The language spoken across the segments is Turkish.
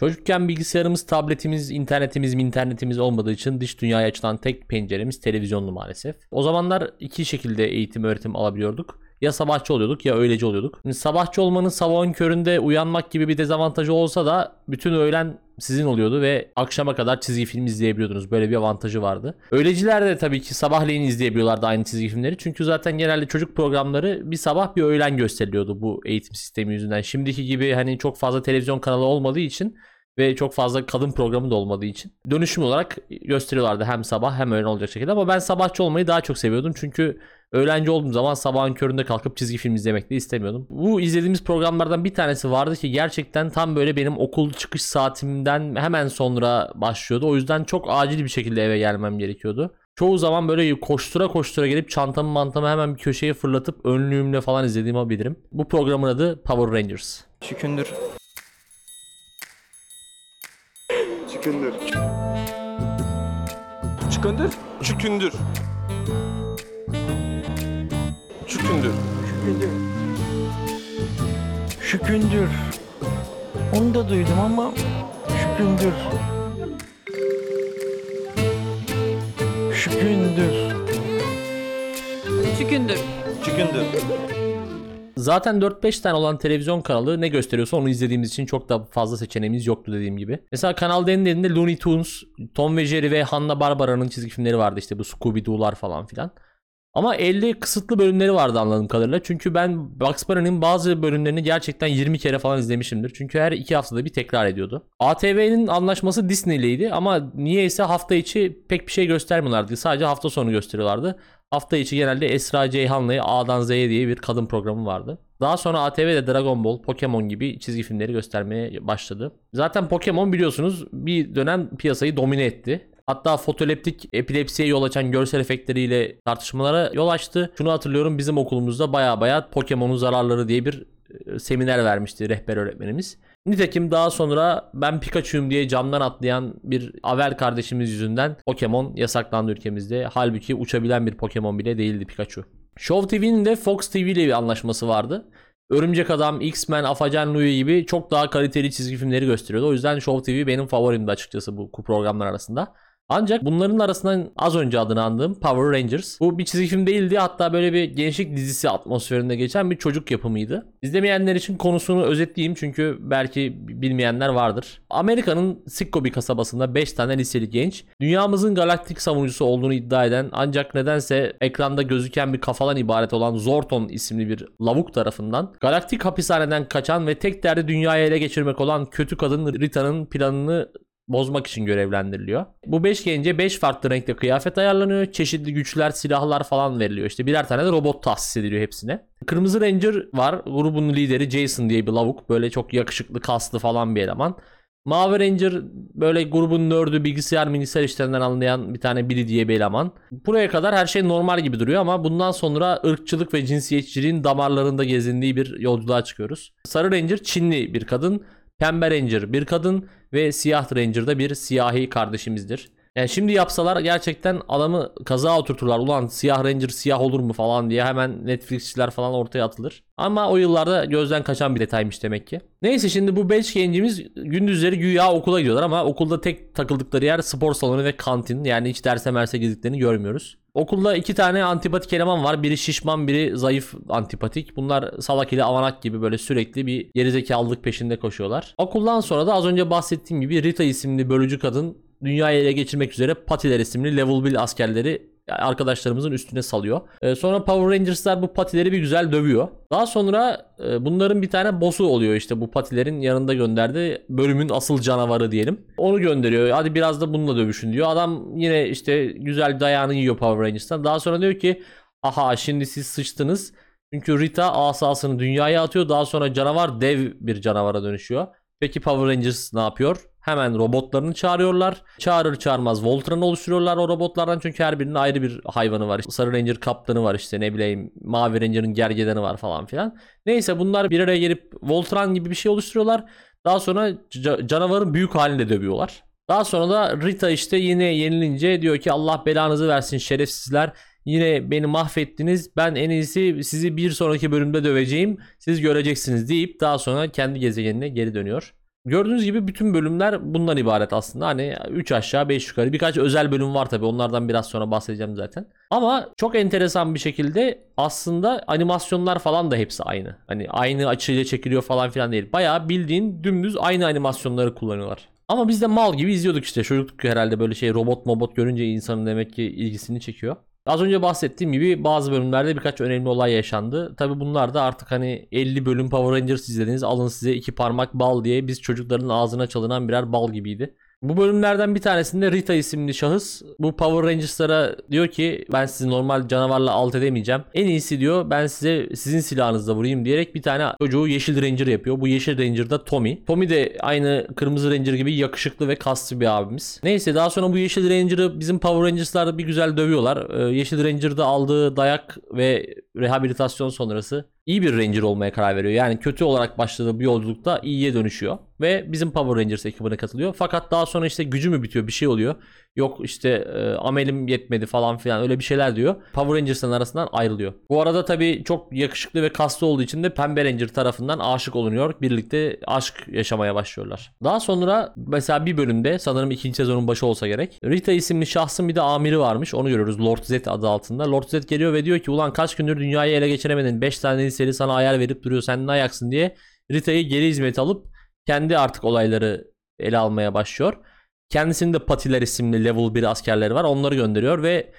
Çocukken bilgisayarımız, tabletimiz, internetimiz, internetimiz olmadığı için dış dünyaya açılan tek penceremiz televizyonlu maalesef. O zamanlar iki şekilde eğitim öğretim alabiliyorduk. Ya sabahçı oluyorduk ya öğleci oluyorduk. Şimdi sabahçı olmanın sabahın köründe uyanmak gibi bir dezavantajı olsa da bütün öğlen sizin oluyordu ve akşama kadar çizgi film izleyebiliyordunuz. Böyle bir avantajı vardı. Öğleciler de tabii ki sabahleyin izleyebiliyorlardı aynı çizgi filmleri. Çünkü zaten genelde çocuk programları bir sabah bir öğlen gösteriliyordu bu eğitim sistemi yüzünden. Şimdiki gibi hani çok fazla televizyon kanalı olmadığı için ve çok fazla kadın programı da olmadığı için dönüşüm olarak gösteriyorlardı hem sabah hem öğlen olacak şekilde ama ben sabahçı olmayı daha çok seviyordum çünkü öğlenci olduğum zaman sabahın köründe kalkıp çizgi film izlemek de istemiyordum. Bu izlediğimiz programlardan bir tanesi vardı ki gerçekten tam böyle benim okul çıkış saatimden hemen sonra başlıyordu. O yüzden çok acil bir şekilde eve gelmem gerekiyordu. Çoğu zaman böyle koştura koştura gelip çantamı mantamı hemen bir köşeye fırlatıp önlüğümle falan izlediğimi bilirim. Bu programın adı Power Rangers. Şükündür. Çıkındır. Çıkındır. Çükündür. Çükündür. Şükündür. Onu da duydum ama şükündür. Şükündür. Çükündür. Çükündür. Zaten 4-5 tane olan televizyon kanalı ne gösteriyorsa onu izlediğimiz için çok da fazla seçeneğimiz yoktu dediğim gibi. Mesela Kanal D'nin elinde Looney Tunes, Tom ve Jerry ve Hanna-Barberia'nın çizgi filmleri vardı işte bu Scooby-Doo'lar falan filan. Ama elde kısıtlı bölümleri vardı anladığım kadarıyla. Çünkü ben Bugs Bunny'nin bazı bölümlerini gerçekten 20 kere falan izlemişimdir. Çünkü her iki haftada bir tekrar ediyordu. ATV'nin anlaşması Disney ileydi ama niyeyse hafta içi pek bir şey göstermiyorlardı. Sadece hafta sonu gösteriyorlardı. Hafta içi genelde Esra Ceyhan'la A'dan Z'ye diye bir kadın programı vardı. Daha sonra ATV'de Dragon Ball, Pokemon gibi çizgi filmleri göstermeye başladı. Zaten Pokemon biliyorsunuz bir dönem piyasayı domine etti. Hatta fotoleptik epilepsiye yol açan görsel efektleriyle tartışmalara yol açtı. Şunu hatırlıyorum bizim okulumuzda baya baya Pokemon'un zararları diye bir e, seminer vermişti rehber öğretmenimiz. Nitekim daha sonra ben Pikachu'yum diye camdan atlayan bir Avel kardeşimiz yüzünden Pokemon yasaklandı ülkemizde. Halbuki uçabilen bir Pokemon bile değildi Pikachu. Show TV'nin de Fox TV ile bir anlaşması vardı. Örümcek Adam, X-Men, Afacan Louie gibi çok daha kaliteli çizgi filmleri gösteriyordu. O yüzden Show TV benim favorimdi açıkçası bu programlar arasında. Ancak bunların arasından az önce adını andığım Power Rangers. Bu bir çizgi film değildi hatta böyle bir gençlik dizisi atmosferinde geçen bir çocuk yapımıydı. İzlemeyenler için konusunu özetleyeyim çünkü belki bilmeyenler vardır. Amerika'nın Sikko bir kasabasında 5 tane liseli genç dünyamızın galaktik savunucusu olduğunu iddia eden ancak nedense ekranda gözüken bir kafadan ibaret olan Zorton isimli bir lavuk tarafından galaktik hapishaneden kaçan ve tek derdi dünyayı ele geçirmek olan kötü kadın Rita'nın planını bozmak için görevlendiriliyor. Bu 5 gence 5 farklı renkte kıyafet ayarlanıyor. Çeşitli güçler, silahlar falan veriliyor. İşte birer tane de robot tahsis ediliyor hepsine. Kırmızı Ranger var. Grubun lideri Jason diye bir lavuk. Böyle çok yakışıklı, kaslı falan bir eleman. Mavi Ranger böyle grubun nördü bilgisayar bilgisayar işlerinden anlayan bir tane biri diye bir eleman. Buraya kadar her şey normal gibi duruyor ama bundan sonra ırkçılık ve cinsiyetçiliğin damarlarında gezindiği bir yolculuğa çıkıyoruz. Sarı Ranger Çinli bir kadın. Pembe Ranger bir kadın ve Siyah Ranger da bir siyahi kardeşimizdir. Yani şimdi yapsalar gerçekten adamı kaza oturturlar. Ulan siyah ranger siyah olur mu falan diye hemen Netflixçiler falan ortaya atılır. Ama o yıllarda gözden kaçan bir detaymış demek ki. Neyse şimdi bu 5 gencimiz gündüzleri güya okula gidiyorlar ama okulda tek takıldıkları yer spor salonu ve kantin. Yani hiç derse merse girdiklerini görmüyoruz. Okulda iki tane antipatik eleman var. Biri şişman biri zayıf antipatik. Bunlar salak ile avanak gibi böyle sürekli bir gerizekalılık peşinde koşuyorlar. Okuldan sonra da az önce bahsettiğim gibi Rita isimli bölücü kadın dünyayı ele geçirmek üzere Patiler isimli level 1 askerleri arkadaşlarımızın üstüne salıyor. Ee, sonra Power Rangers'lar bu patileri bir güzel dövüyor. Daha sonra e, bunların bir tane boss'u oluyor işte bu patilerin yanında gönderdiği bölümün asıl canavarı diyelim. Onu gönderiyor. Hadi biraz da bununla dövüşün diyor. Adam yine işte güzel dayağını yiyor Power Rangers'tan. Daha sonra diyor ki aha şimdi siz sıçtınız. Çünkü Rita asasını dünyaya atıyor. Daha sonra canavar dev bir canavara dönüşüyor. Peki Power Rangers ne yapıyor? Hemen robotlarını çağırıyorlar. Çağırır çağırmaz Voltran'ı oluşturuyorlar o robotlardan çünkü her birinin ayrı bir hayvanı var. Sarı Ranger kaptanı var işte ne bileyim Mavi Ranger'ın gergedeni var falan filan. Neyse bunlar bir araya gelip Voltran gibi bir şey oluşturuyorlar. Daha sonra ca- canavarın büyük halinde dövüyorlar. Daha sonra da Rita işte yine yenilince diyor ki Allah belanızı versin şerefsizler. Yine beni mahvettiniz. Ben en iyisi sizi bir sonraki bölümde döveceğim. Siz göreceksiniz deyip daha sonra kendi gezegenine geri dönüyor. Gördüğünüz gibi bütün bölümler bundan ibaret aslında. Hani 3 aşağı 5 yukarı. Birkaç özel bölüm var tabi. Onlardan biraz sonra bahsedeceğim zaten. Ama çok enteresan bir şekilde aslında animasyonlar falan da hepsi aynı. Hani aynı açıyla çekiliyor falan filan değil. Bayağı bildiğin dümdüz aynı animasyonları kullanıyorlar. Ama biz de mal gibi izliyorduk işte. Çocukluk herhalde böyle şey robot mobot görünce insanın demek ki ilgisini çekiyor. Az önce bahsettiğim gibi bazı bölümlerde birkaç önemli olay yaşandı. Tabi bunlar da artık hani 50 bölüm Power Rangers izlediniz alın size iki parmak bal diye biz çocukların ağzına çalınan birer bal gibiydi. Bu bölümlerden bir tanesinde Rita isimli şahıs bu Power Rangers'lara diyor ki ben sizi normal canavarla alt edemeyeceğim. En iyisi diyor ben size sizin silahınızla vurayım diyerek bir tane çocuğu Yeşil Ranger yapıyor. Bu Yeşil Ranger da Tommy. Tommy de aynı Kırmızı Ranger gibi yakışıklı ve kaslı bir abimiz. Neyse daha sonra bu Yeşil Ranger'ı bizim Power Rangers'lar bir güzel dövüyorlar. Ee, Yeşil Ranger'da aldığı dayak ve rehabilitasyon sonrası iyi bir Ranger olmaya karar veriyor. Yani kötü olarak başladığı bir yolculukta iyiye dönüşüyor. Ve bizim Power Rangers ekibine katılıyor. Fakat daha sonra işte gücü mü bitiyor bir şey oluyor. Yok işte e, amelim yetmedi falan filan öyle bir şeyler diyor. Power Rangers'ın arasından ayrılıyor. Bu arada tabii çok yakışıklı ve kaslı olduğu için de Pembe Ranger tarafından aşık olunuyor. Birlikte aşk yaşamaya başlıyorlar. Daha sonra mesela bir bölümde sanırım ikinci sezonun başı olsa gerek. Rita isimli şahsın bir de amiri varmış. Onu görüyoruz Lord Z adı altında. Lord Z geliyor ve diyor ki ulan kaç gündür dünyayı ele geçiremedin. 5 tane liseli sana ayar verip duruyor. Sen ne ayaksın diye. Rita'yı geri hizmet alıp kendi artık olayları ele almaya başlıyor. Kendisinin de Patiler isimli level 1 askerleri var. Onları gönderiyor ve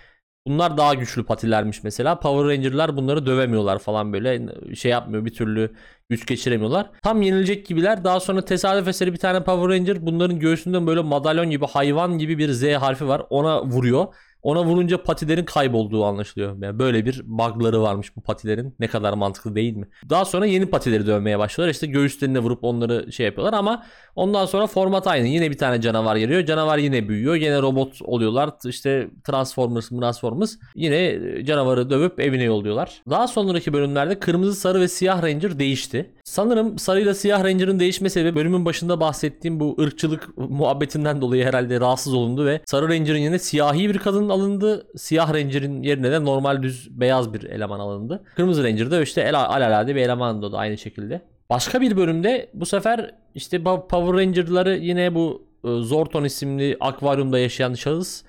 bunlar daha güçlü patilermiş mesela. Power Ranger'lar bunları dövemiyorlar falan böyle şey yapmıyor bir türlü güç geçiremiyorlar. Tam yenilecek gibiler. Daha sonra tesadüf eseri bir tane Power Ranger bunların göğsünden böyle madalyon gibi hayvan gibi bir Z harfi var. Ona vuruyor. Ona vurunca patilerin kaybolduğu anlaşılıyor. Yani böyle bir bug'ları varmış bu patilerin. Ne kadar mantıklı değil mi? Daha sonra yeni patileri dövmeye başlıyorlar. İşte göğüslerine vurup onları şey yapıyorlar ama ondan sonra format aynı. Yine bir tane canavar geliyor. Canavar yine büyüyor. Yine robot oluyorlar. İşte Transformers, Transformers. Yine canavarı dövüp evine yolluyorlar. Daha sonraki bölümlerde kırmızı, sarı ve siyah Ranger değişti. Sanırım sarıyla siyah Ranger'ın değişme sebebi bölümün başında bahsettiğim bu ırkçılık muhabbetinden dolayı herhalde rahatsız olundu ve sarı Ranger'ın yerine siyahi bir kadın alındı. Siyah Ranger'in yerine de normal düz beyaz bir eleman alındı. Kırmızı Ranger'da işte el alalade bir eleman da aynı şekilde. Başka bir bölümde bu sefer işte Power Ranger'ları yine bu e, Zorton isimli akvaryumda yaşayan şahıs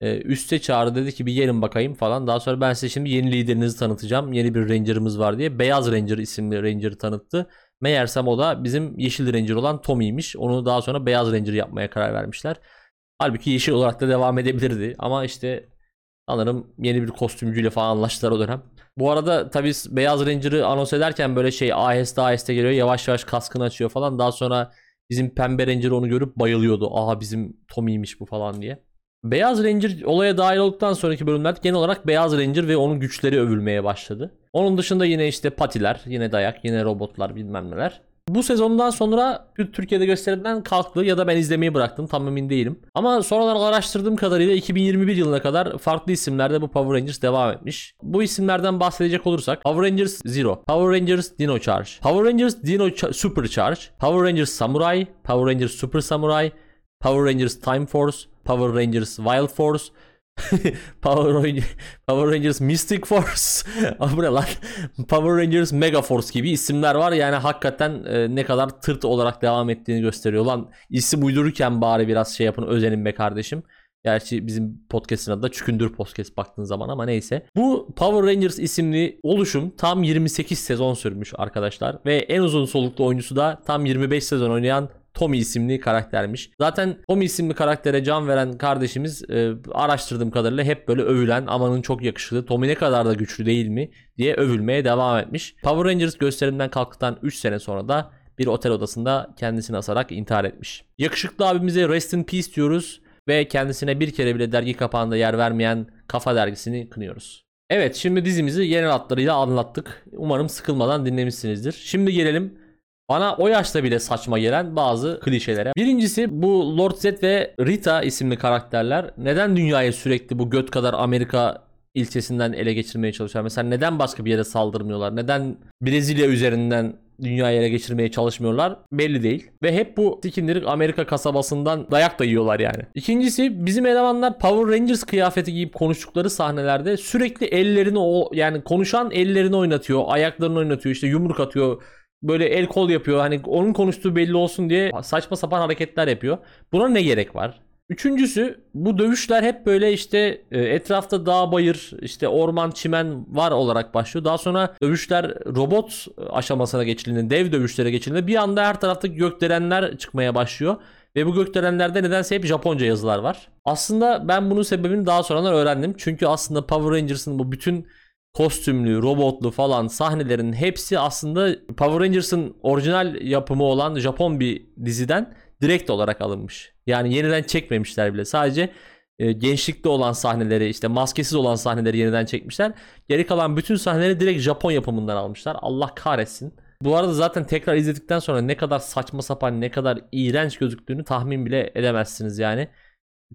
e, üste çağırdı dedi ki bir gelin bakayım falan. Daha sonra ben size şimdi yeni liderinizi tanıtacağım. Yeni bir Ranger'ımız var diye. Beyaz Ranger isimli Ranger'ı tanıttı. Meğersem o da bizim Yeşil Ranger olan Tommy'ymiş. Onu daha sonra Beyaz Ranger yapmaya karar vermişler. Halbuki yeşil olarak da devam edebilirdi. Ama işte sanırım yeni bir kostümcüyle falan anlaştılar o dönem. Bu arada tabii Beyaz Ranger'ı anons ederken böyle şey aheste aheste geliyor. Yavaş yavaş kaskını açıyor falan. Daha sonra bizim Pembe Ranger onu görüp bayılıyordu. Aha bizim Tommy'ymiş bu falan diye. Beyaz Ranger olaya dahil olduktan sonraki bölümlerde genel olarak Beyaz Ranger ve onun güçleri övülmeye başladı. Onun dışında yine işte patiler, yine dayak, yine robotlar bilmem neler. Bu sezondan sonra Türkiye'de gösterimden kalktı ya da ben izlemeyi bıraktım tam emin değilim. Ama sonradan araştırdığım kadarıyla 2021 yılına kadar farklı isimlerde bu Power Rangers devam etmiş. Bu isimlerden bahsedecek olursak Power Rangers Zero, Power Rangers Dino Charge, Power Rangers Dino Ch- Super Charge, Power Rangers Samurai, Power Rangers Super Samurai, Power Rangers Time Force, Power Rangers Wild Force, Power, Ranger, Power Rangers Mystic Force, bu lan? Power Rangers Mega Force gibi isimler var. Yani hakikaten e, ne kadar tırt olarak devam ettiğini gösteriyor. Lan isim uydururken bari biraz şey yapın özenin be kardeşim. Gerçi bizim podcast'in adı da Çükündür Podcast baktığın zaman ama neyse. Bu Power Rangers isimli oluşum tam 28 sezon sürmüş arkadaşlar. Ve en uzun soluklu oyuncusu da tam 25 sezon oynayan Tommy isimli karaktermiş. Zaten Tommy isimli karaktere can veren kardeşimiz e, araştırdığım kadarıyla hep böyle övülen amanın çok yakışıklı Tommy ne kadar da güçlü değil mi diye övülmeye devam etmiş. Power Rangers gösterimden kalktıktan 3 sene sonra da bir otel odasında kendisini asarak intihar etmiş. Yakışıklı abimize rest in peace diyoruz ve kendisine bir kere bile dergi kapağında yer vermeyen Kafa dergisini kınıyoruz. Evet şimdi dizimizi genel hatlarıyla anlattık. Umarım sıkılmadan dinlemişsinizdir. Şimdi gelelim bana o yaşta bile saçma gelen bazı klişelere. Birincisi bu Lord Z ve Rita isimli karakterler neden dünyayı sürekli bu göt kadar Amerika ilçesinden ele geçirmeye çalışıyorlar? Mesela neden başka bir yere saldırmıyorlar? Neden Brezilya üzerinden dünyayı ele geçirmeye çalışmıyorlar belli değil. Ve hep bu sikindirik Amerika kasabasından dayak da yiyorlar yani. İkincisi bizim elemanlar Power Rangers kıyafeti giyip konuştukları sahnelerde sürekli ellerini o yani konuşan ellerini oynatıyor, ayaklarını oynatıyor, işte yumruk atıyor, böyle el kol yapıyor. Hani onun konuştuğu belli olsun diye saçma sapan hareketler yapıyor. Buna ne gerek var? Üçüncüsü bu dövüşler hep böyle işte e, etrafta dağ bayır işte orman çimen var olarak başlıyor. Daha sonra dövüşler robot aşamasına geçildiğinde dev dövüşlere geçildiğinde bir anda her tarafta gökdelenler çıkmaya başlıyor. Ve bu gökdelenlerde nedense hep Japonca yazılar var. Aslında ben bunun sebebini daha sonradan öğrendim. Çünkü aslında Power Rangers'ın bu bütün kostümlü, robotlu falan sahnelerin hepsi aslında Power Rangers'ın orijinal yapımı olan Japon bir diziden direkt olarak alınmış. Yani yeniden çekmemişler bile. Sadece e, gençlikte olan sahneleri işte maskesiz olan sahneleri yeniden çekmişler. Geri kalan bütün sahneleri direkt Japon yapımından almışlar. Allah kahretsin. Bu arada zaten tekrar izledikten sonra ne kadar saçma sapan ne kadar iğrenç gözüktüğünü tahmin bile edemezsiniz yani.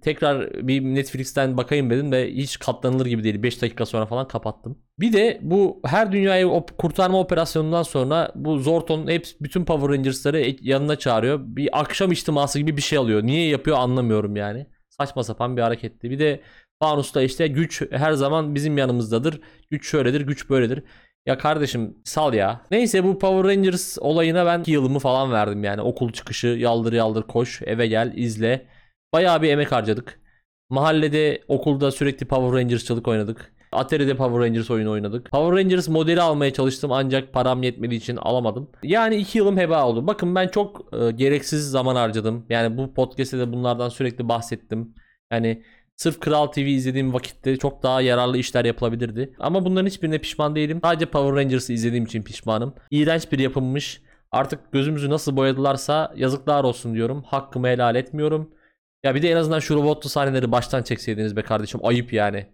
Tekrar bir Netflix'ten bakayım dedim de hiç katlanılır gibi değil. 5 dakika sonra falan kapattım. Bir de bu her dünyayı op- kurtarma operasyonundan sonra bu Zordon hep bütün Power Rangers'ları yanına çağırıyor. Bir akşam içtiması gibi bir şey alıyor. Niye yapıyor anlamıyorum yani. Saçma sapan bir hareketti. Bir de Fanus'ta işte güç her zaman bizim yanımızdadır. Güç şöyledir, güç böyledir. Ya kardeşim sal ya. Neyse bu Power Rangers olayına ben 2 yılımı falan verdim yani. Okul çıkışı yaldır yaldır koş eve gel izle. Bayağı bir emek harcadık. Mahallede okulda sürekli Power Rangers'çılık oynadık. Atari'de Power Rangers oyunu oynadık. Power Rangers modeli almaya çalıştım ancak param yetmediği için alamadım. Yani 2 yılım heba oldu. Bakın ben çok e, gereksiz zaman harcadım. Yani bu podcast'te de bunlardan sürekli bahsettim. Yani Sırf Kral TV izlediğim vakitte çok daha yararlı işler yapılabilirdi. Ama bunların hiçbirine pişman değilim. Sadece Power Rangers'ı izlediğim için pişmanım. İğrenç bir yapımmış. Artık gözümüzü nasıl boyadılarsa yazıklar olsun diyorum. Hakkımı helal etmiyorum. Ya bir de en azından şu robotlu sahneleri baştan çekseydiniz be kardeşim. Ayıp yani.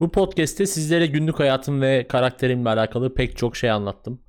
Bu podcast'te sizlere günlük hayatım ve karakterimle alakalı pek çok şey anlattım.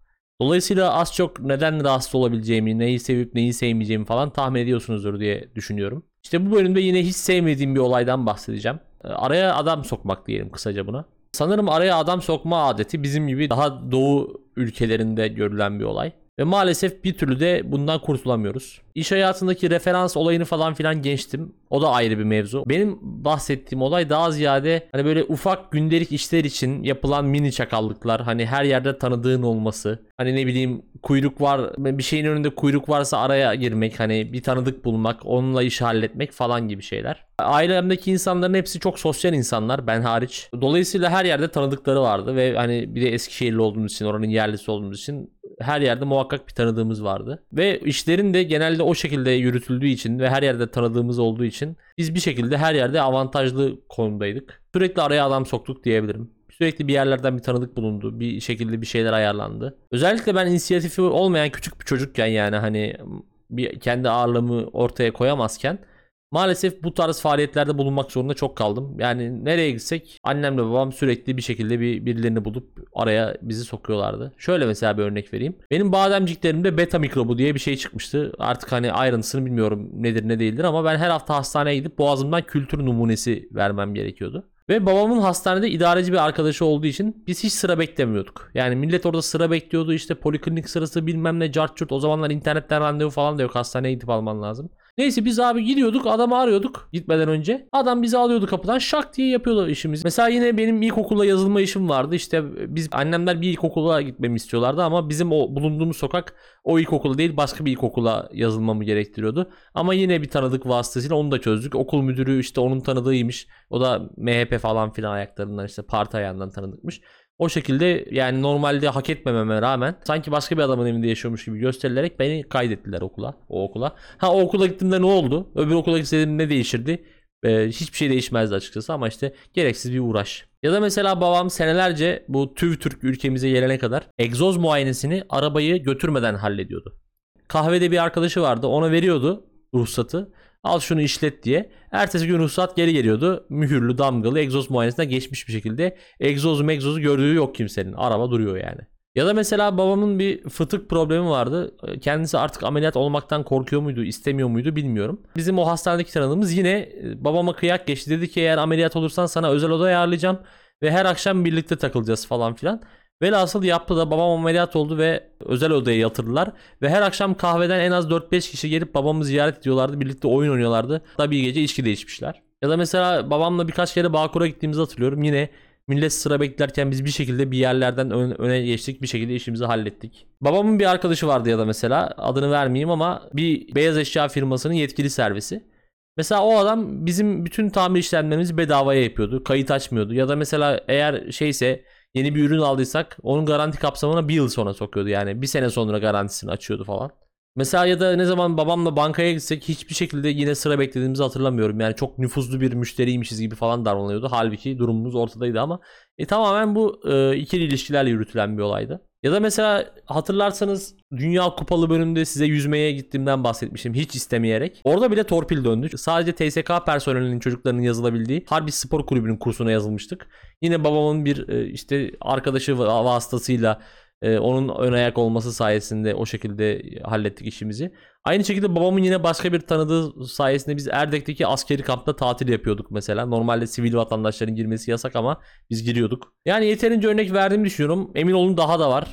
Dolayısıyla az çok neden rahatsız olabileceğimi, neyi sevip neyi sevmeyeceğimi falan tahmin ediyorsunuzdur diye düşünüyorum. İşte bu bölümde yine hiç sevmediğim bir olaydan bahsedeceğim. Ee, Araya adam sokmak diyelim kısaca buna. Sanırım araya adam sokma adeti bizim gibi daha doğu ülkelerinde görülen bir olay. Ve maalesef bir türlü de bundan kurtulamıyoruz. İş hayatındaki referans olayını falan filan geçtim. O da ayrı bir mevzu. Benim bahsettiğim olay daha ziyade hani böyle ufak gündelik işler için yapılan mini çakallıklar. Hani her yerde tanıdığın olması. Hani ne bileyim kuyruk var bir şeyin önünde kuyruk varsa araya girmek. Hani bir tanıdık bulmak onunla işi halletmek falan gibi şeyler. Ailemdeki insanların hepsi çok sosyal insanlar ben hariç. Dolayısıyla her yerde tanıdıkları vardı ve hani bir de Eskişehirli olduğumuz için oranın yerlisi olduğumuz için her yerde muhakkak bir tanıdığımız vardı. Ve işlerin de genelde o şekilde yürütüldüğü için ve her yerde tanıdığımız olduğu için biz bir şekilde her yerde avantajlı konumdaydık. Sürekli araya adam soktuk diyebilirim. Sürekli bir yerlerden bir tanıdık bulundu. Bir şekilde bir şeyler ayarlandı. Özellikle ben inisiyatifi olmayan küçük bir çocukken yani hani bir kendi ağırlığımı ortaya koyamazken Maalesef bu tarz faaliyetlerde bulunmak zorunda çok kaldım. Yani nereye gitsek annemle babam sürekli bir şekilde bir birilerini bulup araya bizi sokuyorlardı. Şöyle mesela bir örnek vereyim. Benim bademciklerimde beta mikrobu diye bir şey çıkmıştı. Artık hani ayrıntısını bilmiyorum nedir ne değildir ama ben her hafta hastaneye gidip boğazımdan kültür numunesi vermem gerekiyordu. Ve babamın hastanede idareci bir arkadaşı olduğu için biz hiç sıra beklemiyorduk. Yani millet orada sıra bekliyordu işte poliklinik sırası bilmem ne cart curt o zamanlar internetten randevu falan da yok hastaneye gidip alman lazım. Neyse biz abi gidiyorduk adamı arıyorduk gitmeden önce. Adam bizi alıyordu kapıdan şak diye yapıyordu işimizi. Mesela yine benim ilkokula yazılma işim vardı. İşte biz annemler bir ilkokula gitmemi istiyorlardı ama bizim o bulunduğumuz sokak o ilkokula değil başka bir ilkokula yazılmamı gerektiriyordu. Ama yine bir tanıdık vasıtasıyla onu da çözdük. Okul müdürü işte onun tanıdığıymış. O da MHP falan filan ayaklarından işte parti ayağından tanıdıkmış. O şekilde yani normalde hak etmememe rağmen sanki başka bir adamın evinde yaşıyormuş gibi gösterilerek beni kaydettiler okula. O okula. Ha o okula gittiğimde ne oldu? Öbür okula gitseydim ne değişirdi? Ee, hiçbir şey değişmezdi açıkçası ama işte gereksiz bir uğraş. Ya da mesela babam senelerce bu TÜV Türk ülkemize gelene kadar egzoz muayenesini arabayı götürmeden hallediyordu. Kahvede bir arkadaşı vardı ona veriyordu ruhsatı. Al şunu işlet diye. Ertesi gün ruhsat geri geliyordu. Mühürlü, damgalı, egzoz muayenesinden geçmiş bir şekilde. Egzozu megzozu gördüğü yok kimsenin. Araba duruyor yani. Ya da mesela babamın bir fıtık problemi vardı. Kendisi artık ameliyat olmaktan korkuyor muydu, istemiyor muydu bilmiyorum. Bizim o hastanedeki tanıdığımız yine e, babama kıyak geçti. Dedi ki eğer ameliyat olursan sana özel oda ayarlayacağım. Ve her akşam birlikte takılacağız falan filan. Velhasıl yaptı da babam ameliyat oldu ve özel odaya yatırdılar. Ve her akşam kahveden en az 4-5 kişi gelip babamı ziyaret ediyorlardı. Birlikte oyun oynuyorlardı. Tabii bir gece içki de içmişler. Ya da mesela babamla birkaç kere Bağkur'a gittiğimizi hatırlıyorum. Yine Millet sıra beklerken biz bir şekilde bir yerlerden ön- öne geçtik. Bir şekilde işimizi hallettik. Babamın bir arkadaşı vardı ya da mesela adını vermeyeyim ama bir beyaz eşya firmasının yetkili servisi. Mesela o adam bizim bütün tamir işlemlerimizi bedavaya yapıyordu. Kayıt açmıyordu. Ya da mesela eğer şeyse yeni bir ürün aldıysak onun garanti kapsamına bir yıl sonra sokuyordu. Yani bir sene sonra garantisini açıyordu falan. Mesela ya da ne zaman babamla bankaya gitsek hiçbir şekilde yine sıra beklediğimizi hatırlamıyorum. Yani çok nüfuzlu bir müşteriymişiz gibi falan davranılıyordu. Halbuki durumumuz ortadaydı ama e, tamamen bu e, ikili ilişkilerle yürütülen bir olaydı. Ya da mesela hatırlarsanız Dünya Kupalı bölümünde size yüzmeye gittiğimden bahsetmiştim hiç istemeyerek. Orada bile torpil döndü. Sadece TSK personelinin çocuklarının yazılabildiği Harbi Spor Kulübü'nün kursuna yazılmıştık. Yine babamın bir e, işte arkadaşı va- vasıtasıyla e, onun ön ayak olması sayesinde o şekilde hallettik işimizi. Aynı şekilde babamın yine başka bir tanıdığı sayesinde biz Erdek'teki askeri kampta tatil yapıyorduk mesela. Normalde sivil vatandaşların girmesi yasak ama biz giriyorduk. Yani yeterince örnek verdiğimi düşünüyorum. Emin olun daha da var.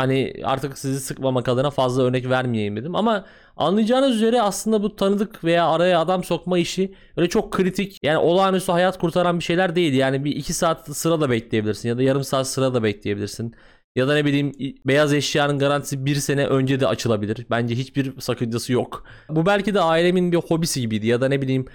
Hani artık sizi sıkmamak adına fazla örnek vermeyeyim dedim. Ama anlayacağınız üzere aslında bu tanıdık veya araya adam sokma işi öyle çok kritik. Yani olağanüstü hayat kurtaran bir şeyler değil. Yani bir iki saat sıra da bekleyebilirsin ya da yarım saat sıra da bekleyebilirsin. Ya da ne bileyim beyaz eşyanın garantisi bir sene önce de açılabilir. Bence hiçbir sakıncası yok. Bu belki de ailemin bir hobisi gibiydi ya da ne bileyim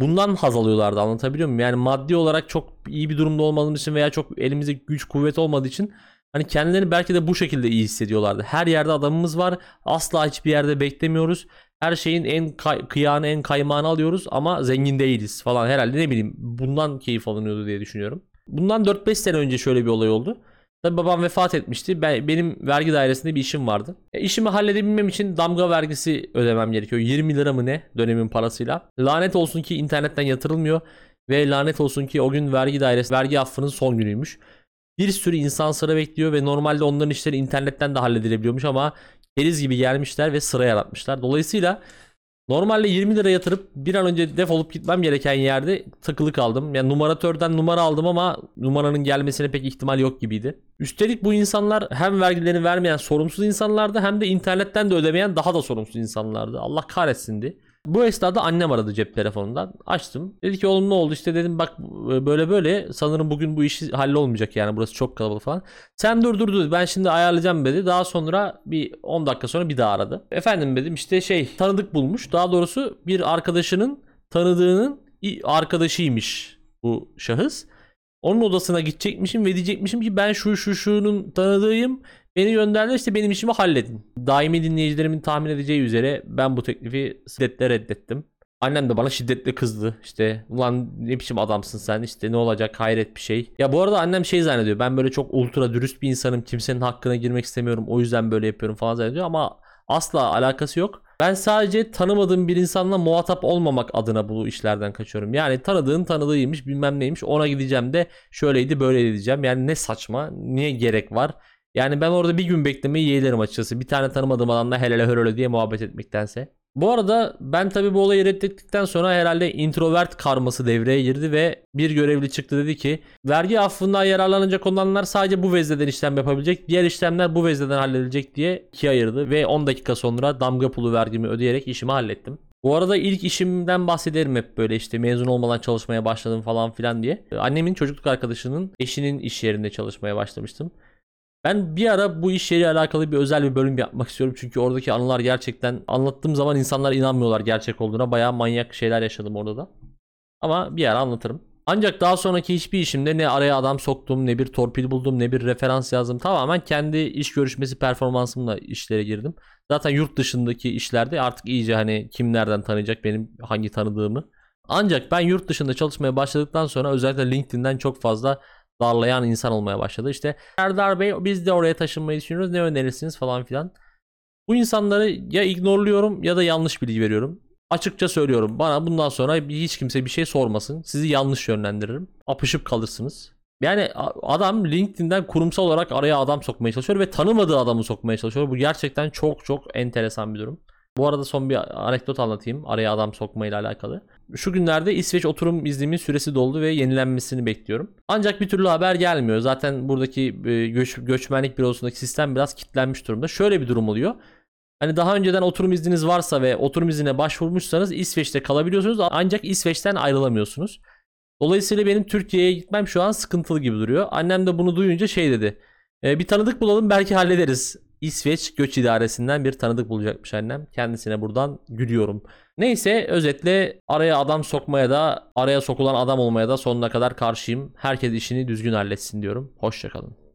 bundan haz alıyorlardı anlatabiliyor muyum? Yani maddi olarak çok iyi bir durumda olmadığımız için veya çok elimizde güç kuvvet olmadığı için hani kendilerini belki de bu şekilde iyi hissediyorlardı. Her yerde adamımız var. Asla hiçbir yerde beklemiyoruz. Her şeyin en kay- kıyağını en kaymağını alıyoruz ama zengin değiliz falan herhalde ne bileyim bundan keyif alınıyordu diye düşünüyorum. Bundan 4-5 sene önce şöyle bir olay oldu. Tabii babam vefat etmişti. Ben, benim vergi dairesinde bir işim vardı. E, işimi halledebilmem için damga vergisi ödemem gerekiyor. 20 lira mı ne dönemin parasıyla. Lanet olsun ki internetten yatırılmıyor. Ve lanet olsun ki o gün vergi dairesi vergi affının son günüymüş. Bir sürü insan sıra bekliyor ve normalde onların işleri internetten de halledilebiliyormuş ama keriz gibi gelmişler ve sıra yaratmışlar. Dolayısıyla Normalde 20 lira yatırıp bir an önce defolup gitmem gereken yerde takılı kaldım. Yani numaratörden numara aldım ama numaranın gelmesine pek ihtimal yok gibiydi. Üstelik bu insanlar hem vergilerini vermeyen sorumsuz insanlardı hem de internetten de ödemeyen daha da sorumsuz insanlardı. Allah kahretsin Bu esnada annem aradı cep telefonundan. Açtım. Dedi ki oğlum ne oldu işte dedim bak böyle böyle sanırım bugün bu işi hallolmayacak yani burası çok kalabalık falan. Sen dur dur dur ben şimdi ayarlayacağım dedi. Daha sonra bir 10 dakika sonra bir daha aradı. Efendim dedim işte şey tanıdık bulmuş. Daha doğrusu bir arkadaşının tanıdığının arkadaşıymış bu şahıs. Onun odasına gidecekmişim ve diyecekmişim ki ben şu şu şunun tanıdığıyım. Beni gönderdiler işte benim işimi halledin. Daimi dinleyicilerimin tahmin edeceği üzere ben bu teklifi şiddetle reddettim. Annem de bana şiddetle kızdı. İşte ulan ne biçim adamsın sen işte ne olacak hayret bir şey. Ya bu arada annem şey zannediyor. Ben böyle çok ultra dürüst bir insanım. Kimsenin hakkına girmek istemiyorum. O yüzden böyle yapıyorum falan zannediyor ama asla alakası yok. Ben sadece tanımadığım bir insanla muhatap olmamak adına bu işlerden kaçıyorum. Yani tanıdığın tanıdığıymış bilmem neymiş ona gideceğim de şöyleydi böyleydi diyeceğim. Yani ne saçma niye gerek var. Yani ben orada bir gün beklemeyi yeğlerim açıkçası. Bir tane tanımadığım adamla helele höröle diye muhabbet etmektense. Bu arada ben tabii bu olayı reddettikten sonra herhalde introvert karması devreye girdi ve bir görevli çıktı dedi ki vergi affından yararlanacak olanlar sadece bu vezneden işlem yapabilecek. Diğer işlemler bu vezneden halledilecek diye ikiye ayırdı ve 10 dakika sonra damga pulu vergimi ödeyerek işimi hallettim. Bu arada ilk işimden bahsederim hep böyle işte mezun olmadan çalışmaya başladım falan filan diye. Annemin çocukluk arkadaşının eşinin iş yerinde çalışmaya başlamıştım. Ben bir ara bu iş yeriyle alakalı bir özel bir bölüm yapmak istiyorum. Çünkü oradaki anılar gerçekten anlattığım zaman insanlar inanmıyorlar gerçek olduğuna. Bayağı manyak şeyler yaşadım orada da. Ama bir ara anlatırım. Ancak daha sonraki hiçbir işimde ne araya adam soktum, ne bir torpil buldum, ne bir referans yazdım. Tamamen kendi iş görüşmesi performansımla işlere girdim. Zaten yurt dışındaki işlerde artık iyice hani kim nereden tanıyacak benim hangi tanıdığımı. Ancak ben yurt dışında çalışmaya başladıktan sonra özellikle LinkedIn'den çok fazla darlayan insan olmaya başladı. İşte Serdar Bey biz de oraya taşınmayı düşünüyoruz ne önerirsiniz falan filan. Bu insanları ya ignorluyorum ya da yanlış bilgi veriyorum. Açıkça söylüyorum bana bundan sonra hiç kimse bir şey sormasın. Sizi yanlış yönlendiririm. Apışıp kalırsınız. Yani adam LinkedIn'den kurumsal olarak araya adam sokmaya çalışıyor ve tanımadığı adamı sokmaya çalışıyor. Bu gerçekten çok çok enteresan bir durum. Bu arada son bir anekdot anlatayım araya adam sokmayla alakalı. Şu günlerde İsveç oturum iznimin süresi doldu ve yenilenmesini bekliyorum. Ancak bir türlü haber gelmiyor. Zaten buradaki e, göç, göçmenlik bürosundaki sistem biraz kilitlenmiş durumda. Şöyle bir durum oluyor. Hani daha önceden oturum izniniz varsa ve oturum iznine başvurmuşsanız İsveç'te kalabiliyorsunuz ancak İsveç'ten ayrılamıyorsunuz. Dolayısıyla benim Türkiye'ye gitmem şu an sıkıntılı gibi duruyor. Annem de bunu duyunca şey dedi. "E, bir tanıdık bulalım belki hallederiz. İsveç Göç İdaresi'nden bir tanıdık bulacakmış annem. Kendisine buradan gülüyorum. Neyse özetle araya adam sokmaya da araya sokulan adam olmaya da sonuna kadar karşıyım. Herkes işini düzgün halletsin diyorum. Hoşçakalın.